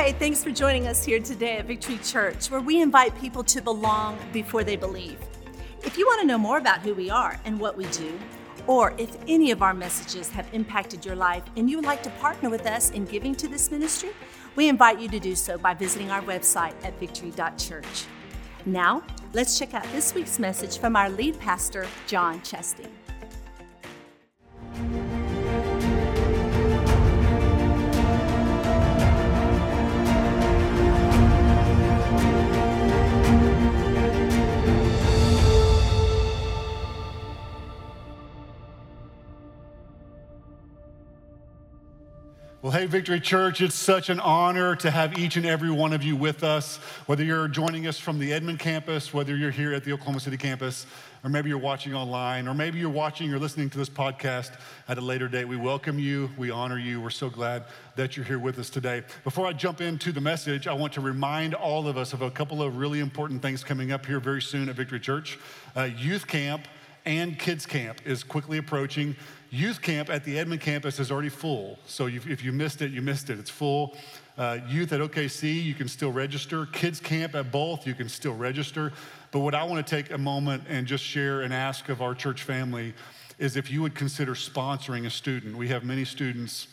Hey, thanks for joining us here today at Victory Church, where we invite people to belong before they believe. If you want to know more about who we are and what we do, or if any of our messages have impacted your life and you would like to partner with us in giving to this ministry, we invite you to do so by visiting our website at victory.church. Now, let's check out this week's message from our lead pastor, John Chasteen. Hey, Victory Church, it's such an honor to have each and every one of you with us. Whether you're joining us from the Edmond campus, whether you're here at the Oklahoma City campus, or maybe you're watching online, or maybe you're watching or listening to this podcast at a later date, we welcome you. We honor you. We're so glad that you're here with us today. Before I jump into the message, I want to remind all of us of a couple of really important things coming up here very soon at Victory Church. Uh, youth camp and kids camp is quickly approaching. Youth camp at the Edmond campus is already full. So if you missed it, you missed it. It's full. Uh, youth at OKC, you can still register. Kids camp at both, you can still register. But what I want to take a moment and just share and ask of our church family is if you would consider sponsoring a student. We have many students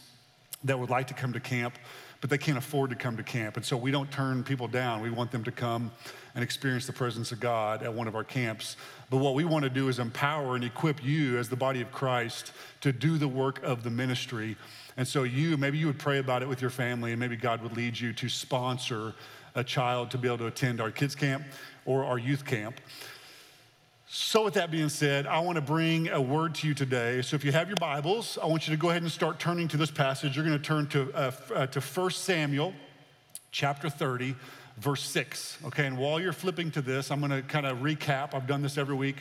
that would like to come to camp, but they can't afford to come to camp. And so we don't turn people down. We want them to come and experience the presence of God at one of our camps. But what we want to do is empower and equip you as the body of Christ to do the work of the ministry. And so you, maybe you would pray about it with your family, and maybe God would lead you to sponsor a child to be able to attend our kids camp or our youth camp. So, with that being said, I want to bring a word to you today. So, if you have your Bibles, I want you to go ahead and start turning to this passage. You're going to turn to, uh, uh, to 1 Samuel chapter 30 verse 6. Okay, and while you're flipping to this, I'm gonna kind of recap. I've done this every week,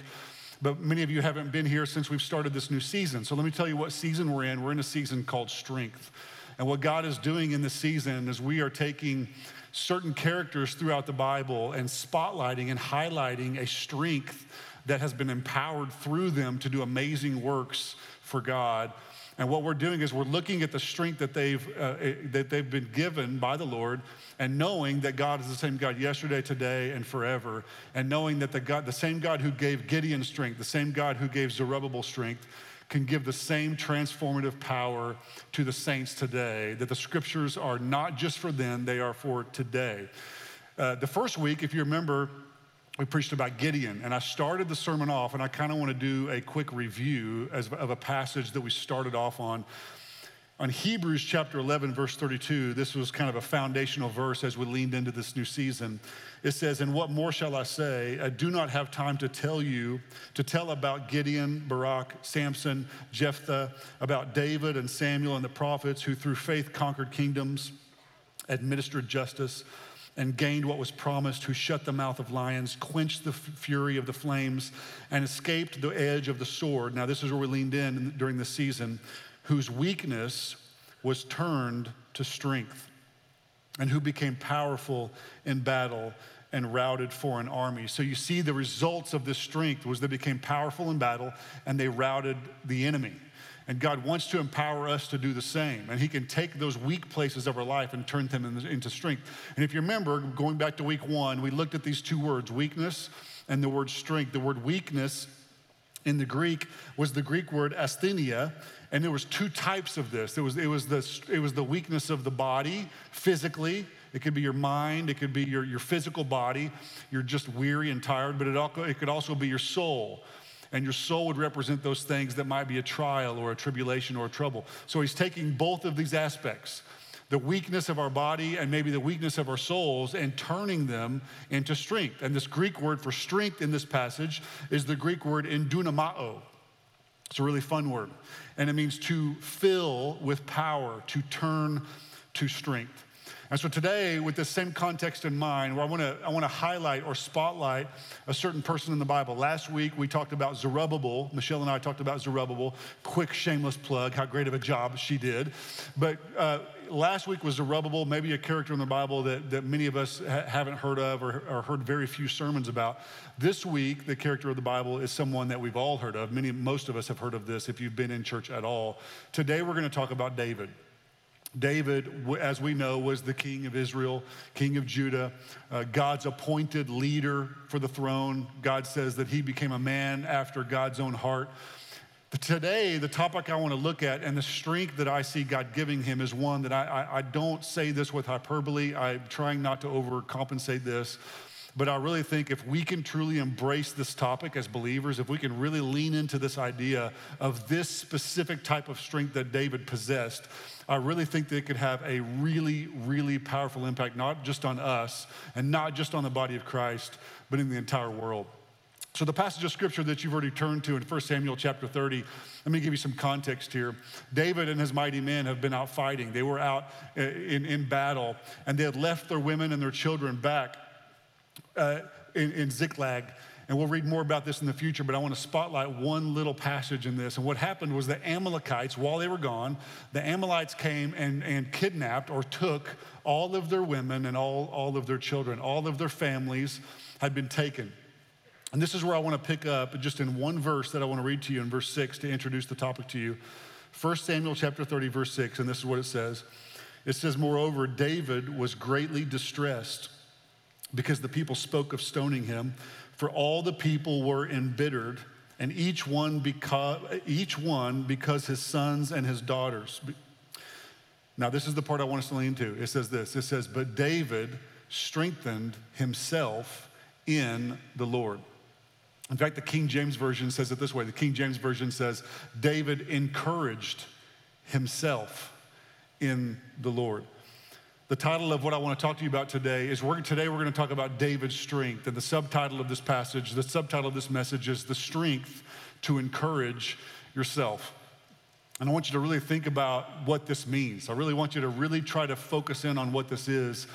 but many of you haven't been here since we've started this new season. So let me tell you what season we're in. We're in a season called strength. And what God is doing in this season is we are taking certain characters throughout the Bible and spotlighting and highlighting a strength that has been empowered through them to do amazing works for God. And what we're doing is we're looking at the strength that they've, uh, eh, that they've been given by the Lord and knowing that God is the same God yesterday, today, and forever. And knowing that the, God, the same God who gave Gideon strength, the same God who gave Zerubbabel strength, can give the same transformative power to the saints today. That the scriptures are not just for them, they are for today. Uh, the first week, if you remember, we preached about Gideon, and I started the sermon off, and I kind of want to do a quick review as, of a passage that we started off on. On Hebrews chapter 11, verse 32, this was kind of a foundational verse as we leaned into this new season. It says, And what more shall I say? I do not have time to tell you, to tell about Gideon, Barak, Samson, Jephthah, about David and Samuel and the prophets who through faith conquered kingdoms, administered justice and gained what was promised, who shut the mouth of lions, quenched the fury of the flames, and escaped the edge of the sword. Now, this is where we leaned in during the season, whose weakness was turned to strength, and who became powerful in battle and routed foreign armies. So you see the results of this strength was they became powerful in battle and they routed the enemy. And God wants to empower us to do the same. And He can take those weak places of our life and turn them into strength. And if you remember, going back to week one, we looked at these two words weakness and the word strength. The word weakness in the Greek was the Greek word asthenia. And there was two types of this. It was, it was, the, it was the weakness of the body physically. It could be your mind. It could be your, your physical body. You're just weary and tired. But it, it could also be your soul and your soul would represent those things that might be a trial or a tribulation or a trouble. So he's taking both of these aspects the weakness of our body and maybe the weakness of our souls and turning them into strength. And this Greek word for strength in this passage is the Greek word endunamao. It's a really fun word. And it means to fill with power, to turn to strength. And so today, with this same context in mind, where I want to I want to highlight or spotlight a certain person in the Bible. Last week we talked about Zerubbabel. Michelle and I talked about Zerubbabel. Quick shameless plug, how great of a job she did. But uh, last week was Zerubbabel, maybe a character in the Bible that, that many of us ha- haven't heard of or, or heard very few sermons about. This week, the character of the Bible is someone that we've all heard of. Many, most of us have heard of this if you've been in church at all. Today we're going to talk about David. David, as we know, was the king of Israel, king of Judah, uh, God's appointed leader for the throne. God says that he became a man after God's own heart. But today, the topic I want to look at and the strength that I see God giving him is one that I, I, I don't say this with hyperbole. I'm trying not to overcompensate this. But I really think if we can truly embrace this topic as believers, if we can really lean into this idea of this specific type of strength that David possessed, I really think that it could have a really, really powerful impact, not just on us and not just on the body of Christ, but in the entire world. So, the passage of scripture that you've already turned to in 1 Samuel chapter 30, let me give you some context here. David and his mighty men have been out fighting. They were out uh, in, in battle, and they had left their women and their children back uh, in, in Ziklag. And we'll read more about this in the future, but I want to spotlight one little passage in this. And what happened was the Amalekites, while they were gone, the Amalekites came and, and kidnapped or took all of their women and all, all of their children. All of their families had been taken. And this is where I want to pick up just in one verse that I want to read to you in verse 6 to introduce the topic to you. 1 Samuel chapter 30, verse 6, and this is what it says. It says, Moreover, David was greatly distressed because the people spoke of stoning him, for all the people were embittered, and each one because, each one because his sons and his daughters. Now, this is the part I want us to lean to. It says this it says, But David strengthened himself in the Lord. In fact, the King James Version says it this way the King James Version says, David encouraged himself in the Lord. The title of what I want to talk to you about today is we're, today we're going to talk about David's strength. And the subtitle of this passage, the subtitle of this message is The Strength to Encourage Yourself. And I want you to really think about what this means. I really want you to really try to focus in on what this is.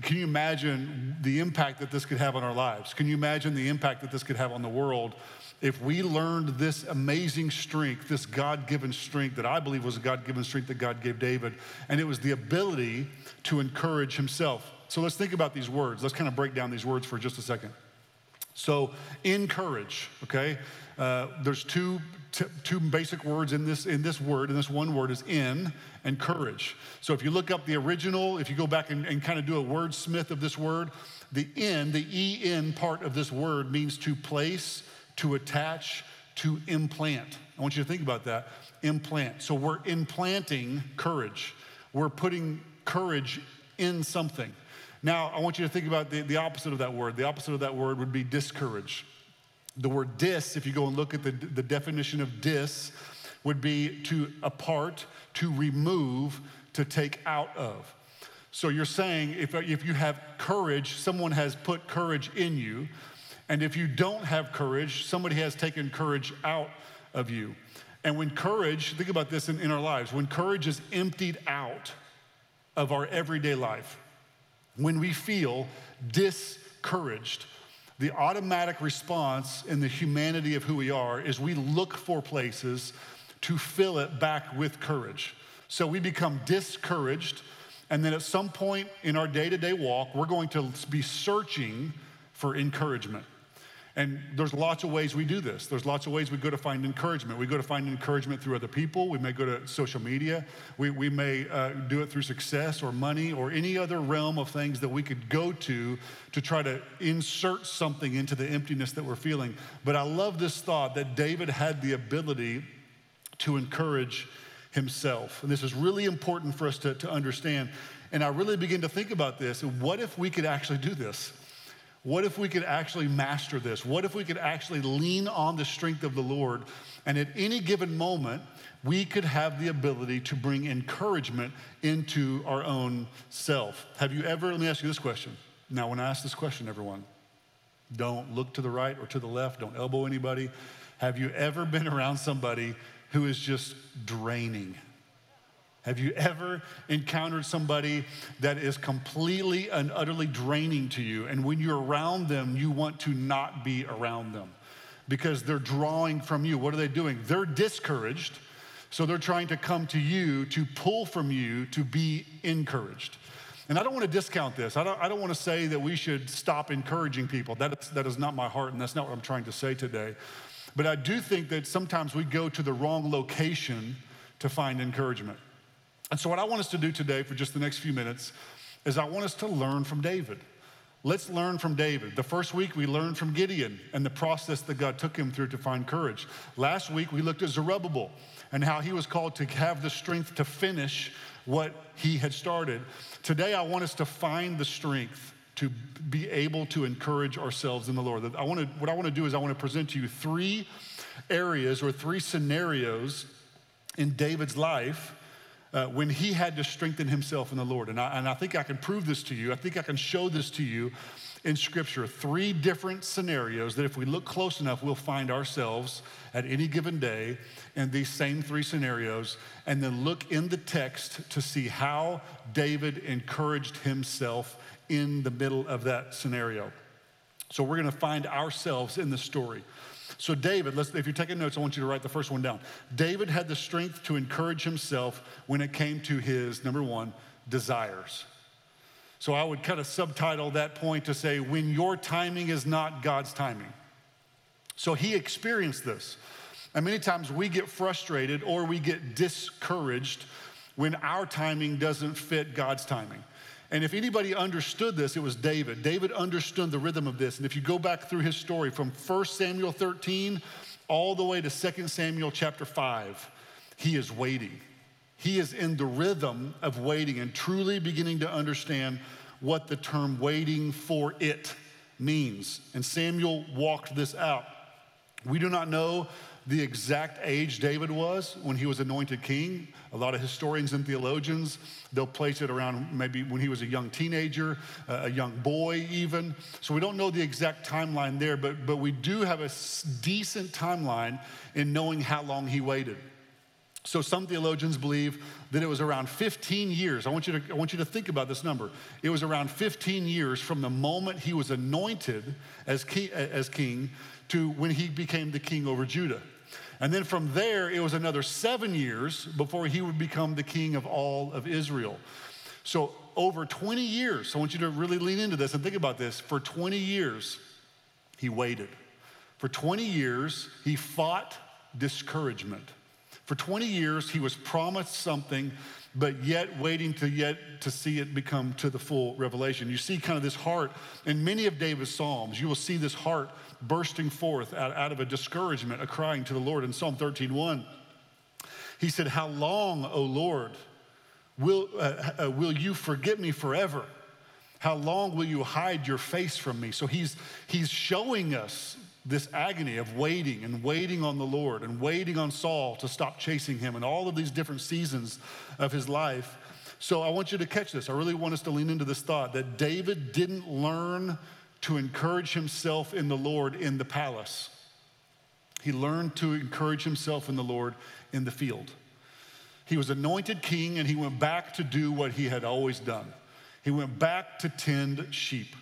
Can you imagine the impact that this could have on our lives? Can you imagine the impact that this could have on the world if we learned this amazing strength, this God given strength that I believe was a God given strength that God gave David, and it was the ability to encourage himself. So let's think about these words. Let's kind of break down these words for just a second. So, encourage, okay? Uh, there's two, two basic words in this, in this word, and this one word is in and courage. So, if you look up the original, if you go back and, and kind of do a wordsmith of this word, the in, the en part of this word means to place, to attach, to implant. I want you to think about that. Implant. So, we're implanting courage. We're putting courage in something. Now, I want you to think about the, the opposite of that word. The opposite of that word would be discourage. The word dis, if you go and look at the, the definition of dis, would be to apart, to remove, to take out of. So you're saying if, if you have courage, someone has put courage in you. And if you don't have courage, somebody has taken courage out of you. And when courage, think about this in, in our lives, when courage is emptied out, of our everyday life. When we feel discouraged, the automatic response in the humanity of who we are is we look for places to fill it back with courage. So we become discouraged, and then at some point in our day to day walk, we're going to be searching for encouragement. And there's lots of ways we do this. There's lots of ways we go to find encouragement. We go to find encouragement through other people. We may go to social media. We, we may uh, do it through success or money or any other realm of things that we could go to to try to insert something into the emptiness that we're feeling. But I love this thought that David had the ability to encourage himself. And this is really important for us to, to understand. And I really begin to think about this. What if we could actually do this? What if we could actually master this? What if we could actually lean on the strength of the Lord and at any given moment, we could have the ability to bring encouragement into our own self? Have you ever, let me ask you this question. Now, when I ask this question, everyone, don't look to the right or to the left, don't elbow anybody. Have you ever been around somebody who is just draining? Have you ever encountered somebody that is completely and utterly draining to you? And when you're around them, you want to not be around them because they're drawing from you. What are they doing? They're discouraged. So they're trying to come to you to pull from you to be encouraged. And I don't want to discount this. I don't, I don't want to say that we should stop encouraging people. That is, that is not my heart, and that's not what I'm trying to say today. But I do think that sometimes we go to the wrong location to find encouragement. And so, what I want us to do today for just the next few minutes is I want us to learn from David. Let's learn from David. The first week we learned from Gideon and the process that God took him through to find courage. Last week we looked at Zerubbabel and how he was called to have the strength to finish what he had started. Today I want us to find the strength to be able to encourage ourselves in the Lord. I want to, what I want to do is I want to present to you three areas or three scenarios in David's life uh, when he had to strengthen himself in the Lord. And I, and I think I can prove this to you. I think I can show this to you in Scripture. Three different scenarios that if we look close enough, we'll find ourselves at any given day in these same three scenarios. And then look in the text to see how David encouraged himself in the middle of that scenario. So we're going to find ourselves in the story. So, David, if you're taking notes, I want you to write the first one down. David had the strength to encourage himself when it came to his, number one, desires. So, I would kind of subtitle that point to say, when your timing is not God's timing. So, he experienced this. And many times we get frustrated or we get discouraged when our timing doesn't fit God's timing. And if anybody understood this, it was David. David understood the rhythm of this. And if you go back through his story from 1 Samuel 13 all the way to 2 Samuel chapter 5, he is waiting. He is in the rhythm of waiting and truly beginning to understand what the term waiting for it means. And Samuel walked this out. We do not know the exact age David was when he was anointed king. A lot of historians and theologians, they'll place it around maybe when he was a young teenager, a young boy even. So we don't know the exact timeline there, but, but we do have a decent timeline in knowing how long he waited. So some theologians believe that it was around 15 years. I want you to, I want you to think about this number. It was around 15 years from the moment he was anointed as king, as king to when he became the king over Judah. And then from there, it was another seven years before he would become the king of all of Israel. So, over 20 years, I want you to really lean into this and think about this. For 20 years, he waited. For 20 years, he fought discouragement. For 20 years, he was promised something, but yet waiting to yet to see it become to the full revelation. You see kind of this heart in many of David's Psalms. You will see this heart bursting forth out, out of a discouragement, a crying to the Lord. In Psalm 13:1, he said, How long, O Lord, will, uh, uh, will you forget me forever? How long will you hide your face from me? So he's, he's showing us this agony of waiting and waiting on the Lord and waiting on Saul to stop chasing him and all of these different seasons of his life. So I want you to catch this. I really want us to lean into this thought that David didn't learn to encourage himself in the Lord in the palace. He learned to encourage himself in the Lord in the field. He was anointed king and he went back to do what he had always done. He went back to tend sheep.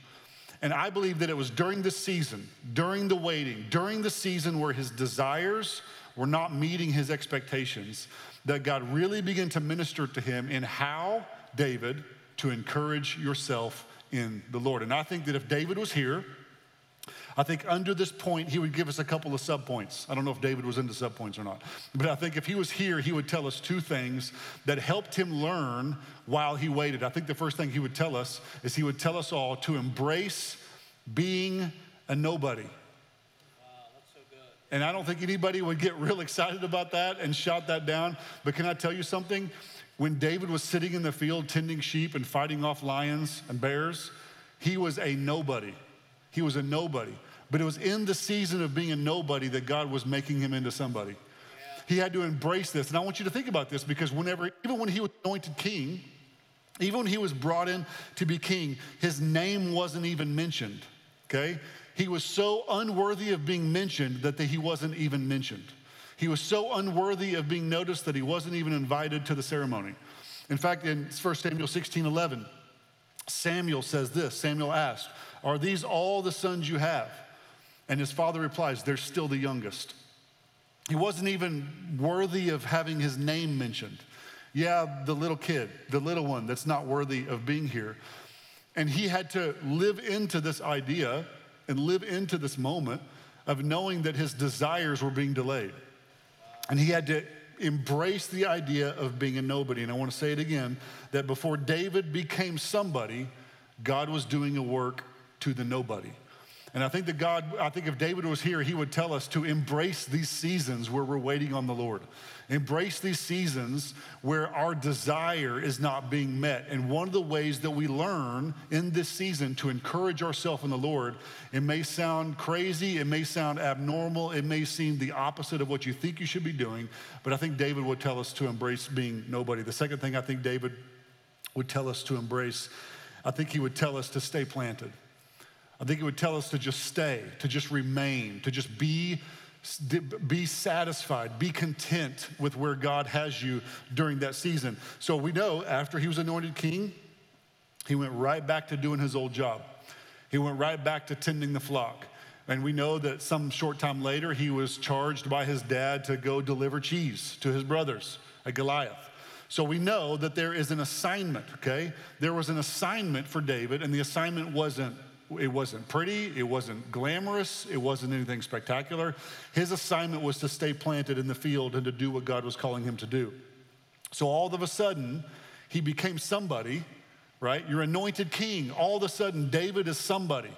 And I believe that it was during the season, during the waiting, during the season where his desires were not meeting his expectations, that God really began to minister to him in how, David, to encourage yourself in the Lord. And I think that if David was here, I think under this point, he would give us a couple of subpoints. I don't know if David was into subpoints or not, but I think if he was here, he would tell us two things that helped him learn while he waited. I think the first thing he would tell us is he would tell us all to embrace being a nobody. And I don't think anybody would get real excited about that and shout that down. But can I tell you something? When David was sitting in the field tending sheep and fighting off lions and bears, he was a nobody. He was a nobody. But it was in the season of being a nobody that God was making him into somebody. He had to embrace this. And I want you to think about this because whenever, even when he was anointed king, even when he was brought in to be king, his name wasn't even mentioned, okay? He was so unworthy of being mentioned that he wasn't even mentioned. He was so unworthy of being noticed that he wasn't even invited to the ceremony. In fact, in 1 Samuel 16 11, Samuel says this Samuel asked, Are these all the sons you have? And his father replies, They're still the youngest. He wasn't even worthy of having his name mentioned. Yeah, the little kid, the little one that's not worthy of being here. And he had to live into this idea and live into this moment of knowing that his desires were being delayed. And he had to embrace the idea of being a nobody. And I want to say it again that before David became somebody, God was doing a work to the nobody. And I think that God, I think if David was here, he would tell us to embrace these seasons where we're waiting on the Lord. Embrace these seasons where our desire is not being met. And one of the ways that we learn in this season to encourage ourselves in the Lord, it may sound crazy, it may sound abnormal, it may seem the opposite of what you think you should be doing, but I think David would tell us to embrace being nobody. The second thing I think David would tell us to embrace, I think he would tell us to stay planted. I think it would tell us to just stay, to just remain, to just be, be satisfied, be content with where God has you during that season. So we know after he was anointed king, he went right back to doing his old job. He went right back to tending the flock. And we know that some short time later, he was charged by his dad to go deliver cheese to his brothers at Goliath. So we know that there is an assignment, okay? There was an assignment for David, and the assignment wasn't it wasn't pretty, it wasn't glamorous, it wasn't anything spectacular. His assignment was to stay planted in the field and to do what God was calling him to do. So all of a sudden, he became somebody, right? You're anointed king. All of a sudden, David is somebody.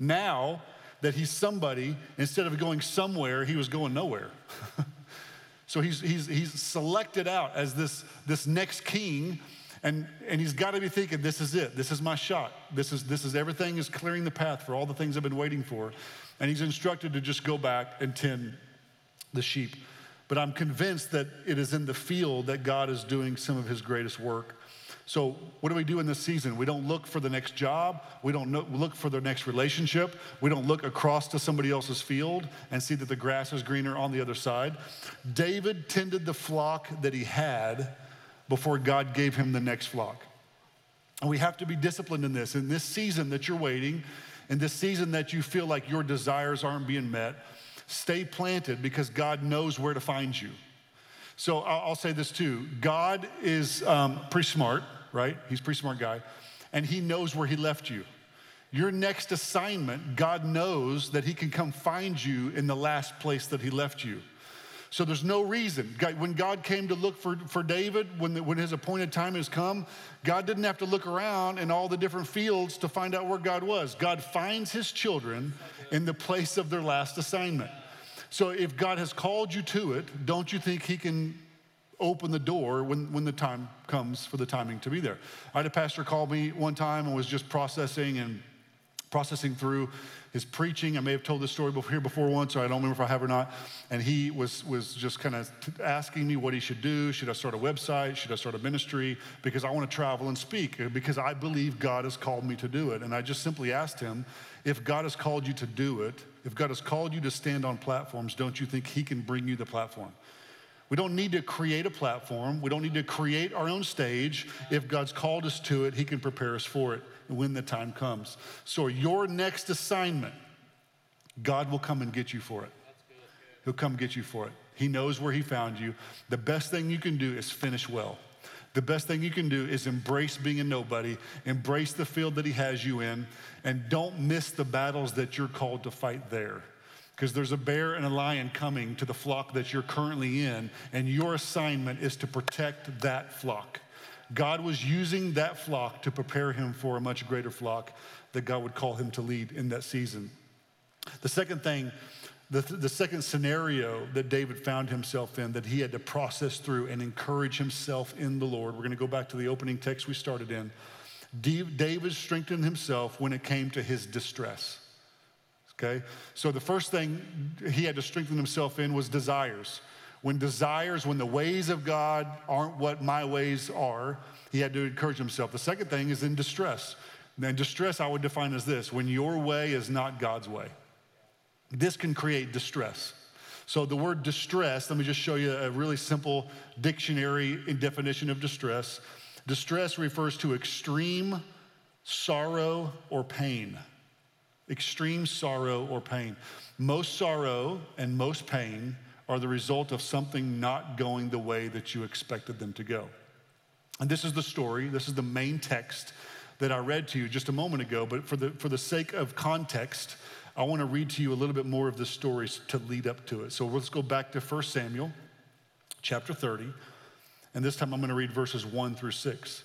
Now that he's somebody, instead of going somewhere, he was going nowhere. so he's, he's, he's selected out as this, this next king and, and he's got to be thinking, this is it. This is my shot. This is, this is everything is clearing the path for all the things I've been waiting for. And he's instructed to just go back and tend the sheep. But I'm convinced that it is in the field that God is doing some of his greatest work. So, what do we do in this season? We don't look for the next job. We don't look for the next relationship. We don't look across to somebody else's field and see that the grass is greener on the other side. David tended the flock that he had before God gave him the next flock. And we have to be disciplined in this. In this season that you're waiting, in this season that you feel like your desires aren't being met, stay planted because God knows where to find you. So I'll say this too God is um, pretty smart, right? He's a pretty smart guy, and He knows where He left you. Your next assignment, God knows that He can come find you in the last place that He left you. So there's no reason. When God came to look for, for David, when, the, when his appointed time has come, God didn't have to look around in all the different fields to find out where God was. God finds his children in the place of their last assignment. So if God has called you to it, don't you think he can open the door when, when the time comes for the timing to be there? I had a pastor call me one time and was just processing and processing through his preaching. I may have told this story before, here before once, or I don't remember if I have or not. And he was, was just kind of asking me what he should do. Should I start a website? Should I start a ministry? Because I want to travel and speak, uh, because I believe God has called me to do it. And I just simply asked him, if God has called you to do it, if God has called you to stand on platforms, don't you think he can bring you the platform? We don't need to create a platform. We don't need to create our own stage. If God's called us to it, He can prepare us for it when the time comes. So, your next assignment, God will come and get you for it. He'll come get you for it. He knows where He found you. The best thing you can do is finish well. The best thing you can do is embrace being a nobody, embrace the field that He has you in, and don't miss the battles that you're called to fight there. Because there's a bear and a lion coming to the flock that you're currently in, and your assignment is to protect that flock. God was using that flock to prepare him for a much greater flock that God would call him to lead in that season. The second thing, the, the second scenario that David found himself in that he had to process through and encourage himself in the Lord, we're going to go back to the opening text we started in. David strengthened himself when it came to his distress. Okay? So the first thing he had to strengthen himself in was desires when desires, when the ways of God aren't what my ways are, he had to encourage himself. The second thing is in distress. And distress I would define as this when your way is not God's way. This can create distress. So, the word distress, let me just show you a really simple dictionary definition of distress. Distress refers to extreme sorrow or pain. Extreme sorrow or pain. Most sorrow and most pain are the result of something not going the way that you expected them to go. And this is the story, this is the main text that I read to you just a moment ago, but for the, for the sake of context, I want to read to you a little bit more of the stories to lead up to it. So let's go back to 1 Samuel chapter 30. And this time I'm going to read verses 1 through 6.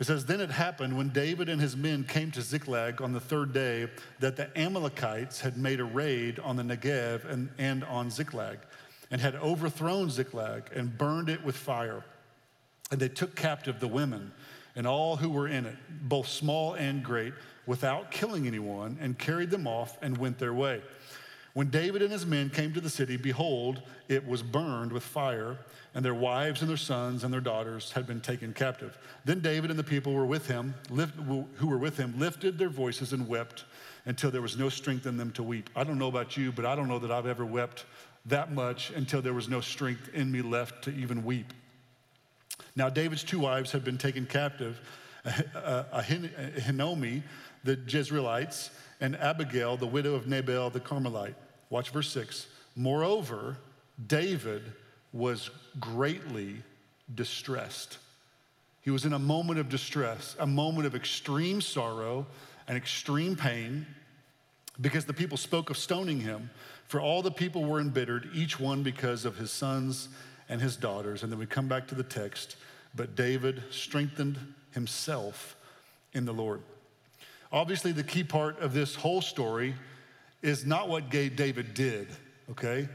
It says, Then it happened when David and his men came to Ziklag on the third day that the Amalekites had made a raid on the Negev and, and on Ziklag, and had overthrown Ziklag and burned it with fire. And they took captive the women and all who were in it, both small and great, without killing anyone, and carried them off and went their way. When David and his men came to the city, behold, it was burned with fire, and their wives and their sons and their daughters had been taken captive. Then David and the people were with him, lift, who were with him lifted their voices and wept until there was no strength in them to weep. I don't know about you, but I don't know that I've ever wept that much until there was no strength in me left to even weep. Now, David's two wives had been taken captive Ahinoam, the Jezreelites, and Abigail, the widow of Nabal the Carmelite. Watch verse 6. Moreover, David was greatly distressed. He was in a moment of distress, a moment of extreme sorrow and extreme pain because the people spoke of stoning him. For all the people were embittered, each one because of his sons and his daughters. And then we come back to the text. But David strengthened himself in the Lord. Obviously, the key part of this whole story is not what David did, okay?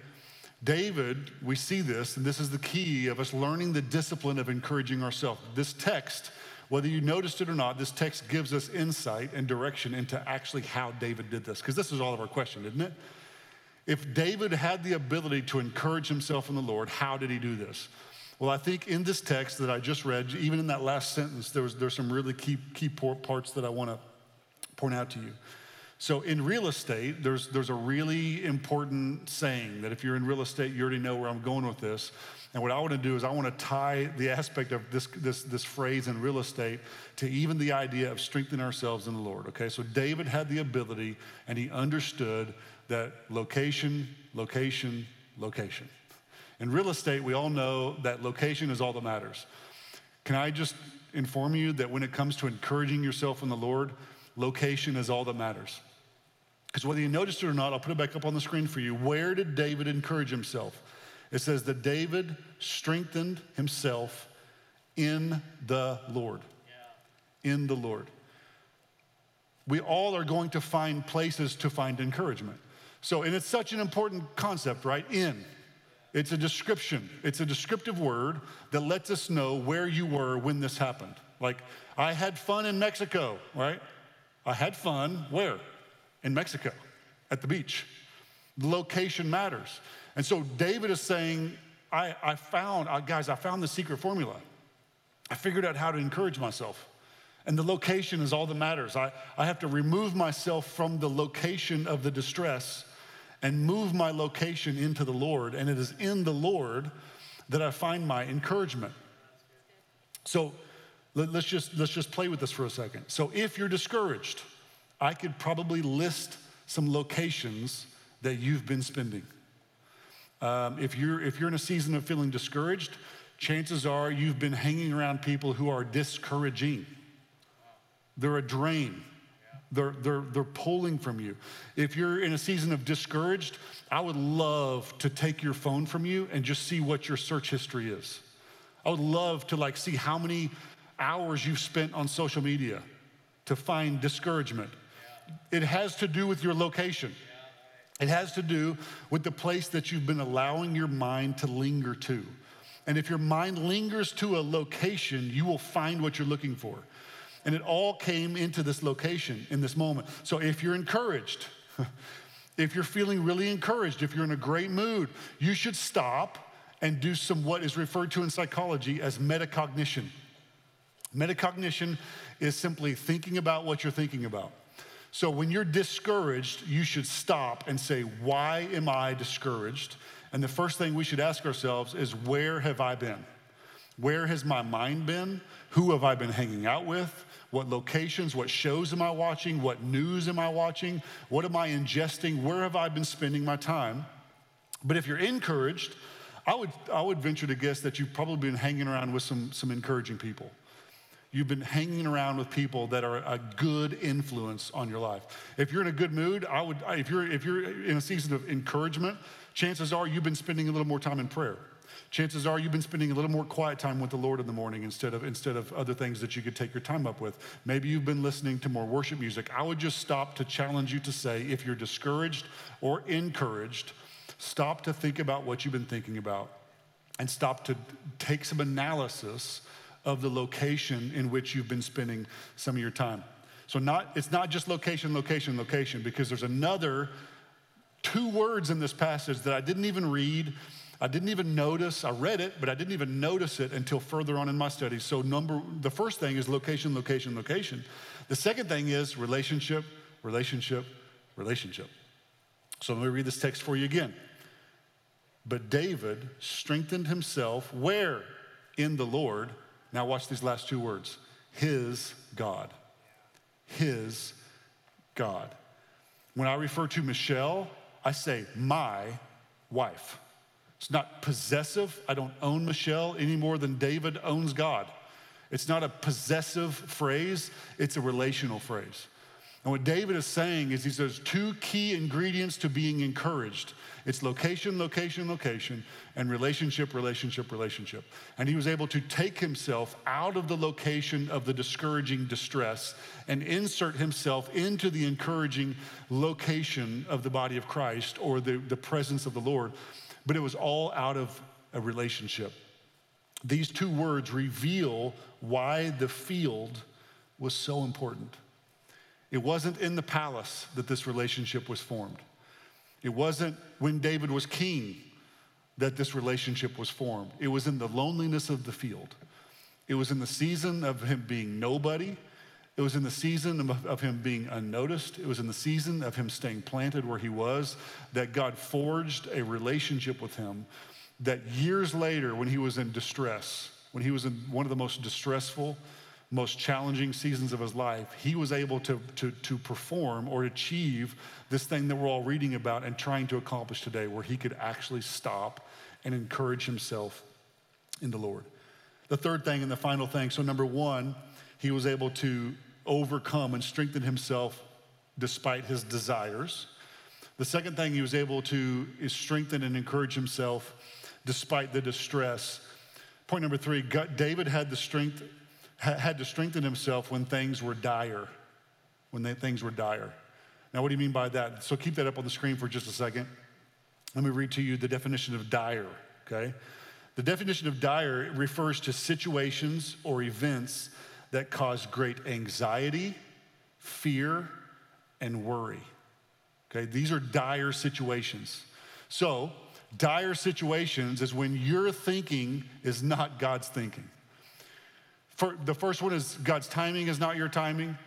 David, we see this, and this is the key of us learning the discipline of encouraging ourselves. This text, whether you noticed it or not, this text gives us insight and direction into actually how David did this, because this is all of our question, isn't it? If David had the ability to encourage himself in the Lord, how did he do this? Well, I think in this text that I just read, even in that last sentence, there was, there's some really key, key parts that I want to point out to you. So, in real estate, there's, there's a really important saying that if you're in real estate, you already know where I'm going with this. And what I want to do is, I want to tie the aspect of this, this, this phrase in real estate to even the idea of strengthening ourselves in the Lord. Okay, so David had the ability and he understood that location, location, location. In real estate, we all know that location is all that matters. Can I just inform you that when it comes to encouraging yourself in the Lord, location is all that matters? Because whether you noticed it or not, I'll put it back up on the screen for you. Where did David encourage himself? It says that David strengthened himself in the Lord. Yeah. In the Lord. We all are going to find places to find encouragement. So, and it's such an important concept, right? In. It's a description, it's a descriptive word that lets us know where you were when this happened. Like, I had fun in Mexico, right? I had fun where? In Mexico, at the beach. The location matters. And so David is saying, I, I found, uh, guys, I found the secret formula. I figured out how to encourage myself. And the location is all that matters. I, I have to remove myself from the location of the distress and move my location into the Lord. And it is in the Lord that I find my encouragement. So let, us just, let's just play with this for a second. So if you're discouraged, I could probably list some locations that you've been spending. Um, if, you're, if you're in a season of feeling discouraged, chances are you've been hanging around people who are discouraging. They're a drain. They're, they're, they're pulling from you. If you're in a season of discouraged, I would love to take your phone from you and just see what your search history is. I would love to like see how many hours you've spent on social media to find discouragement. It has to do with your location. It has to do with the place that you've been allowing your mind to linger to. And if your mind lingers to a location, you will find what you're looking for. And it all came into this location in this moment. So if you're encouraged, if you're feeling really encouraged, if you're in a great mood, you should stop and do some what is referred to in psychology as metacognition. Metacognition is simply thinking about what you're thinking about. So when you're discouraged, you should stop and say, Why am I discouraged? And the first thing we should ask ourselves is, Where have I been? Where has my mind been? Who have I been hanging out with? What locations, what shows am I watching? What news am I watching? What am I ingesting? Where have I been spending my time? But if you're encouraged, I would, I would venture to guess that you've probably been hanging around with some, some encouraging people. You've been hanging around with people that are a good influence on your life. If you're in a good mood, I would, if you're, if you're in a season of encouragement, Chances are you've been spending a little more time in prayer. Chances are you've been spending a little more quiet time with the Lord in the morning instead of, instead of other things that you could take your time up with. Maybe you've been listening to more worship music. I would just stop to challenge you to say if you're discouraged or encouraged, stop to think about what you've been thinking about and stop to take some analysis of the location in which you've been spending some of your time. So not it's not just location, location, location, because there's another two words in this passage that I didn't even read. I didn't even notice. I read it, but I didn't even notice it until further on in my studies. So number the first thing is location, location, location. The second thing is relationship, relationship, relationship. So let me read this text for you again. But David strengthened himself where? In the Lord. Now, watch these last two words his God. His God. When I refer to Michelle, I say my wife. It's not possessive. I don't own Michelle any more than David owns God. It's not a possessive phrase, it's a relational phrase. And what David is saying is he says two key ingredients to being encouraged. It's location, location, location, and relationship, relationship, relationship. And he was able to take himself out of the location of the discouraging distress and insert himself into the encouraging location of the body of Christ or the, the presence of the Lord. But it was all out of a relationship. These two words reveal why the field was so important. It wasn't in the palace that this relationship was formed. It wasn't when David was king that this relationship was formed. It was in the loneliness of the field. It was in the season of him being nobody. It was in the season of, of, him being unnoticed. It was in the season of him staying planted where he was that God forged a relationship with him that years later, when he was in distress, when he was in one of the most distressful, most challenging seasons of his life, he was able to, to, to perform or achieve this thing that we're all reading about and trying to accomplish today, where he could actually stop and encourage himself in the Lord. The third thing and the final thing so, number one, he was able to overcome and strengthen himself despite his desires. The second thing he was able to is strengthen and encourage himself despite the distress. Point number three David had the strength had to strengthen himself when things were dire, when they, things were dire. Now, what do you mean by that? So keep that up on the screen for just a second. Let me read to you the definition of dire, okay? The definition of dire refers to situations or events that cause great anxiety, fear, and worry. Okay, these are dire situations. So, dire situations is when your thinking is not God's thinking. For, the first one is God's timing is not your timing.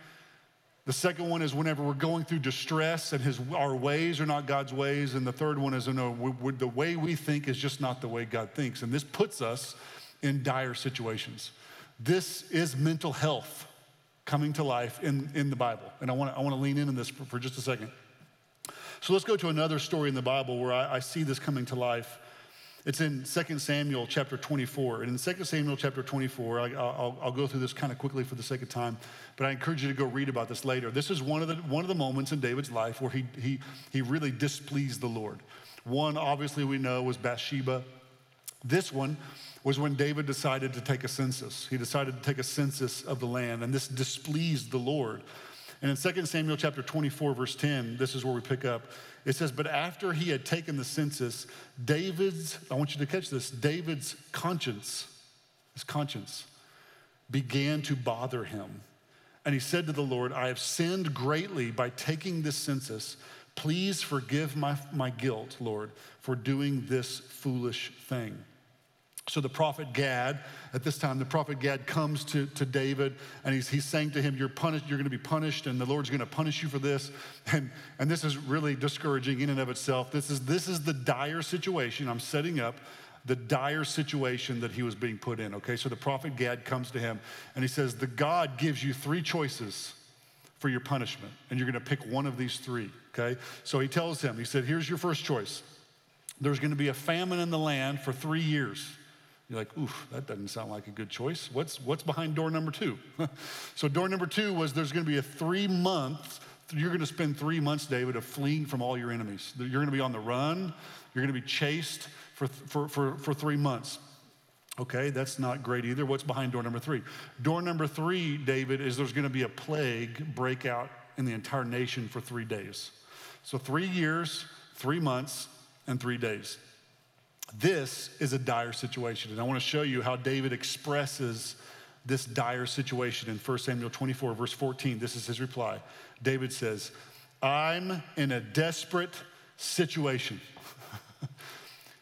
The second one is whenever we're going through distress and his, our ways are not God's ways. And the third one is no, we, we, the way we think is just not the way God thinks. And this puts us in dire situations. This is mental health coming to life in, in the Bible. And I want to I wanna lean in on this for, for, just a second. So let's go to another story in the Bible where I, I see this coming to life. It's in 2 Samuel chapter 24. And in 2 Samuel chapter 24, I, will I'll go through this kind of quickly for the sake of time, but I encourage you to go read about this later. This is one of the, one of the moments in David's life where he, he, he really displeased the Lord. One, obviously, we know was Bathsheba. This one was when David decided to take a census. He decided to take a census of the land, and this displeased the Lord. And in 2 Samuel chapter 24, verse 10, this is where we pick up. It says, But after he had taken the census, David's, I want you to catch this, David's conscience, his conscience, began to bother him. And he said to the Lord, I have sinned greatly by taking this census. Please forgive my, my guilt, Lord, for doing this foolish thing. So the prophet Gad, at this time, the prophet Gad comes to, to David and he's, he's saying to him, You're punished, you're gonna be punished, and the Lord's gonna punish you for this. And, and this is really discouraging in and of itself. This is, this is the dire situation. I'm setting up the dire situation that he was being put in. Okay, so the prophet Gad comes to him and he says, The God gives you three choices for your punishment, and you're gonna pick one of these three. Okay, so he tells him, He said, Here's your first choice. There's gonna be a famine in the land for three years. You're like, oof, that doesn't sound like a good choice. What's, what's behind door number two? so, door number two was there's going to be a three month you're going to spend three months, David, of fleeing from all your enemies. You're going to be on the run. You're going to be chased for, for, for, for three months. Okay, that's not great either. What's behind door number three? Door number three, David, is there's going to be a plague breakout in the entire nation for three days. So, three years, three months, and three days. This is a dire situation. And I want to show you how David expresses this dire situation in 1 Samuel 24, verse 14. This is his reply. David says, I'm in a desperate situation.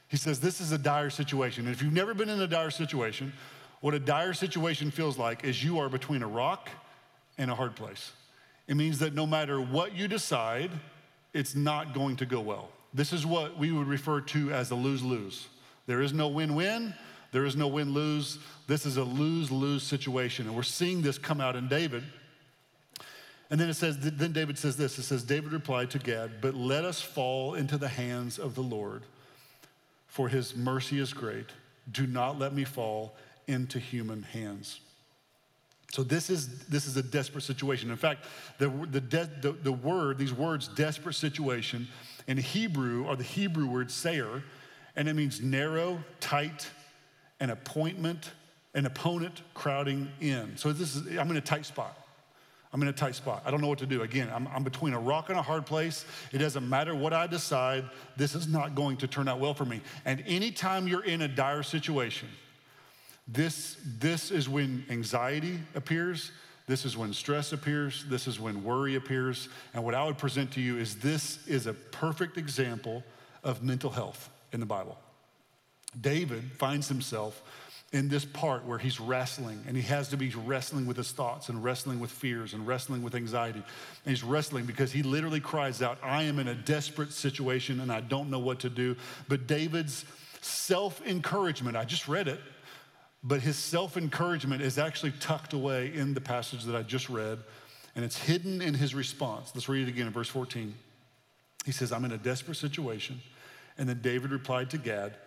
he says, This is a dire situation. And if you've never been in a dire situation, what a dire situation feels like is you are between a rock and a hard place. It means that no matter what you decide, it's not going to go well. This is what we would refer to as a lose lose. There is no win win, there is no win lose. This is a lose lose situation. And we're seeing this come out in David. And then it says, then David says this it says, David replied to Gad, but let us fall into the hands of the Lord, for his mercy is great. Do not let me fall into human hands. So this is, this is a desperate situation. In fact, the, the, de- the, the word, these words, desperate situation, in Hebrew are the Hebrew word sayer, and it means narrow, tight, an appointment, an opponent crowding in. So this is, I'm in a tight spot. I'm in a tight spot. I don't know what to do. Again, I'm, I'm, between a rock and a hard place. It doesn't matter what I decide, this is not going to turn out well for me. And anytime you're in a dire situation, this, this is when anxiety appears. This is when stress appears. This is when worry appears. And what I would present to you is this is a perfect example of mental health in the Bible. David finds himself in this part where he's wrestling and he has to be wrestling with his thoughts and wrestling with fears and wrestling with anxiety. And he's wrestling because he literally cries out, I am in a desperate situation and I don't know what to do. But David's self encouragement, I just read it, but his self encouragement is actually tucked away in the passage that I just read, and it's hidden in his response. Let's read it again in verse 14. He says, I'm in a desperate situation. And then David replied to Gad,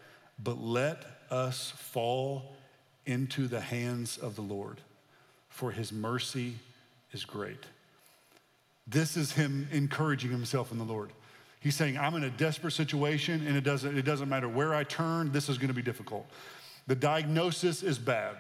But let us fall into the hands of the Lord, for his mercy is great. This is him encouraging himself in the Lord. He's saying, I'm in a desperate situation, and it doesn't, it doesn't matter where I turn, this is going to be difficult. The diagnosis is bad.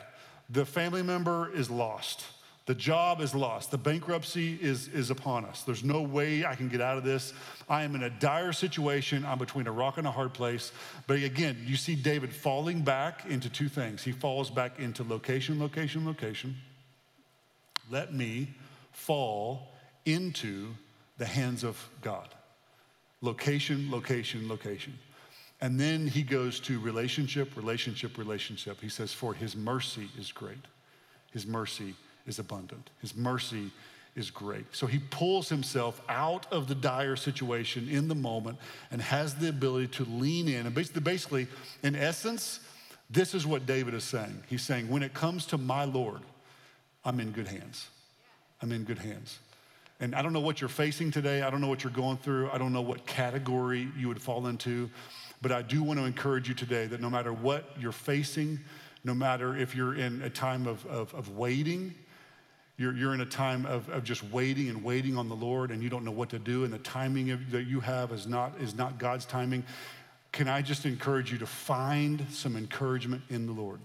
The family member is lost. The job is lost. The bankruptcy is, is upon us. There's no way I can get out of this. I am in a dire situation. I'm between a rock and a hard place. But again, you see David falling back into two things. He falls back into location, location, location. Let me fall into the hands of God. Location, location, location. And then he goes to relationship, relationship, relationship. He says, For his mercy is great. His mercy is abundant. His mercy is great. So he pulls himself out of the dire situation in the moment and has the ability to lean in. And basically, basically, in essence, this is what David is saying. He's saying, When it comes to my Lord, I'm in good hands. I'm in good hands. And I don't know what you're facing today. I don't know what you're going through. I don't know what category you would fall into. But I do want to encourage you today that no matter what you're facing, no matter if you're in a time of, of, of waiting, you're, you're in a time of, of just waiting and waiting on the Lord and you don't know what to do and the timing of, that you have is not, is not God's timing. Can I just encourage you to find some encouragement in the Lord?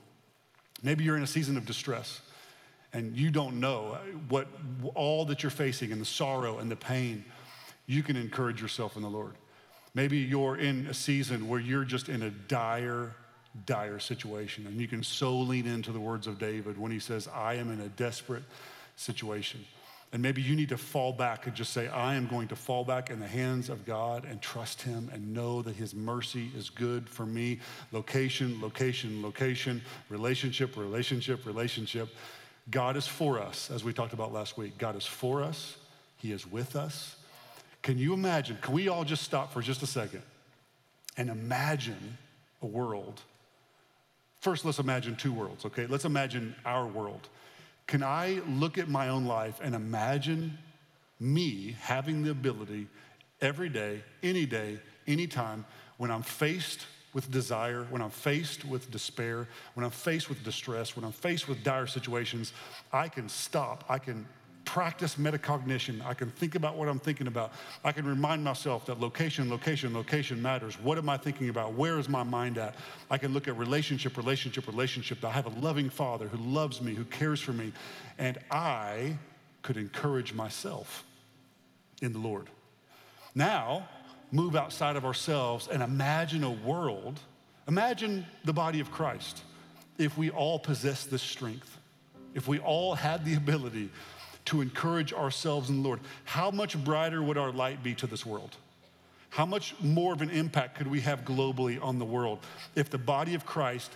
Maybe you're in a season of distress and you don't know what all that you're facing and the sorrow and the pain. You can encourage yourself in the Lord. Maybe you're in a season where you're just in a dire, dire situation, and you can so lean into the words of David when he says, I am in a desperate situation. And maybe you need to fall back and just say, I am going to fall back in the hands of God and trust Him and know that His mercy is good for me. Location, location, location, relationship, relationship, relationship. God is for us, as we talked about last week. God is for us, He is with us, can you imagine? Can we all just stop for just a second and imagine a world? First, let's imagine two worlds, okay? Let's imagine our world. Can I look at my own life and imagine me having the ability every day, any day, anytime, when I'm faced with desire, when I'm faced with despair, when I'm faced with distress, when I'm faced with dire situations, I can stop, I can practice metacognition. I can think about what I'm thinking about. I can remind myself that location, location, location matters. What am I thinking about? Where is my mind at? I can look at relationship, relationship, relationship. I have a loving father who loves me, who cares for me. And I could encourage myself in the Lord. Now, move outside of ourselves and imagine a world, imagine the body of Christ if we all possess this strength, if we all had the ability to encourage ourselves in the Lord, how much brighter would our light be to this world? How much more of an impact could we have globally on the world if the body of Christ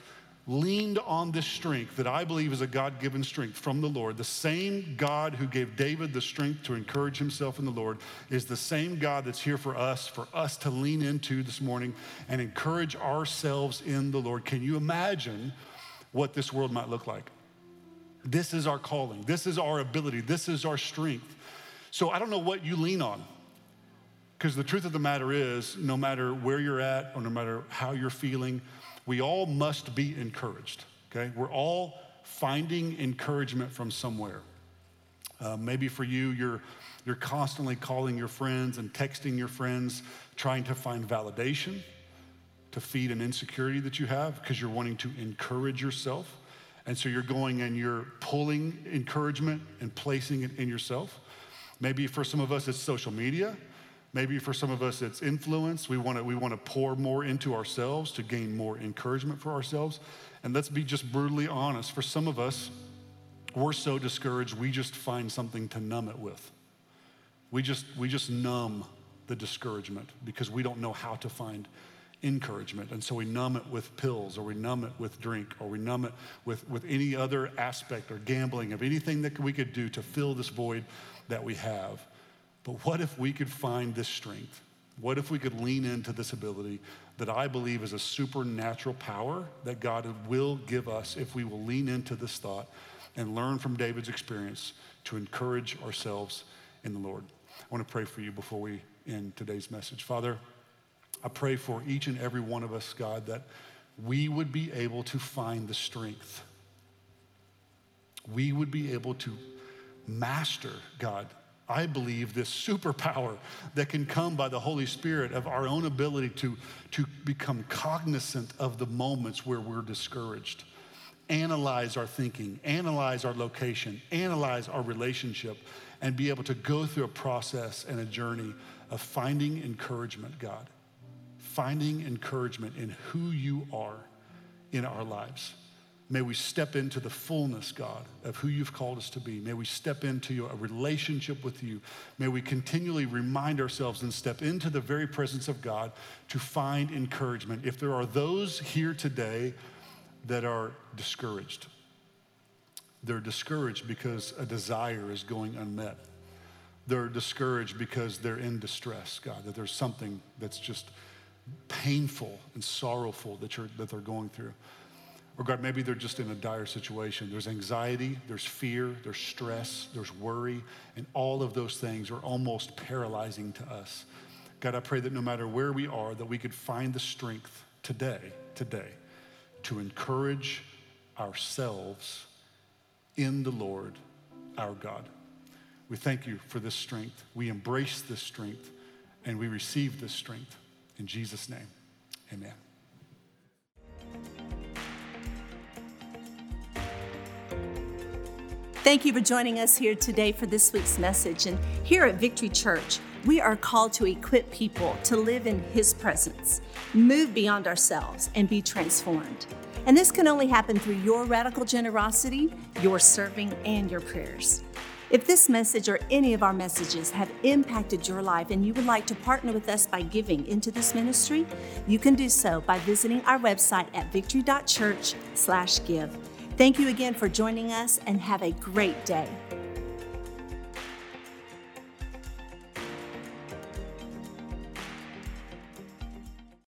leaned on this strength that I believe is a God given strength from the Lord. The same God who gave David the strength to encourage himself in the Lord is the same God that's here for us, for us to lean into this morning and encourage ourselves in the Lord. Can you imagine what this world might look like? This is our calling, this is our ability, this is our strength. So I don't know what you lean on. Because the truth of the matter is, no matter where you're at or no matter how you're feeling, we all must be encouraged, okay? We're all finding encouragement from somewhere. Uh, maybe for you, you're, you're constantly calling your friends and texting your friends, trying to find validation to feed an insecurity that you have because you're wanting to encourage yourself. And so you're going and you're pulling encouragement and placing it in yourself. Maybe for some of us, it's social media. Maybe for some of us, it's influence. We want to we want to pour more into ourselves to gain more encouragement for ourselves. And let's be just brutally honest. For some of us, we're so discouraged, we just find something to numb it with. We just we just numb the discouragement because we don't know how to find encouragement. And so we numb it with pills or we numb it with drink or we numb it with, with any other aspect or gambling of anything that we could do to fill this void that we have. But what if we could find this strength? What if we could lean into this ability that I believe is a supernatural power that God will give us if we will lean into this thought and learn from David's experience to encourage ourselves in the Lord? I want to pray for you before we end today's message. Father, I pray for each and every one of us, God, that we would be able to find the strength. We would be able to master, God, I believe, this superpower that can come by the Holy Spirit of our own ability to, to become cognizant of the moments where we're discouraged, analyze our thinking, analyze our location, analyze our relationship, and be able to go through a process and a journey of finding encouragement, God. Finding encouragement in who you are in our lives. May we step into the fullness, God, of who you've called us to be. May we step into a relationship with you. May we continually remind ourselves and step into the very presence of God to find encouragement. If there are those here today that are discouraged, they're discouraged because a desire is going unmet. They're discouraged because they're in distress, God, that there's something that's just painful and sorrowful that, you're, that they're going through. Or God, maybe they're just in a dire situation. There's anxiety, there's fear, there's stress, there's worry, and all of those things are almost paralyzing to us. God, I pray that no matter where we are, that we could find the strength today, today, to encourage ourselves in the Lord our God. We thank you for this strength. We embrace this strength and we receive this strength. In Jesus' name, amen. Thank you for joining us here today for this week's message. And here at Victory Church, we are called to equip people to live in His presence, move beyond ourselves, and be transformed. And this can only happen through your radical generosity, your serving, and your prayers. If this message or any of our messages have impacted your life and you would like to partner with us by giving into this ministry, you can do so by visiting our website at victory.church/give. Thank you again for joining us and have a great day.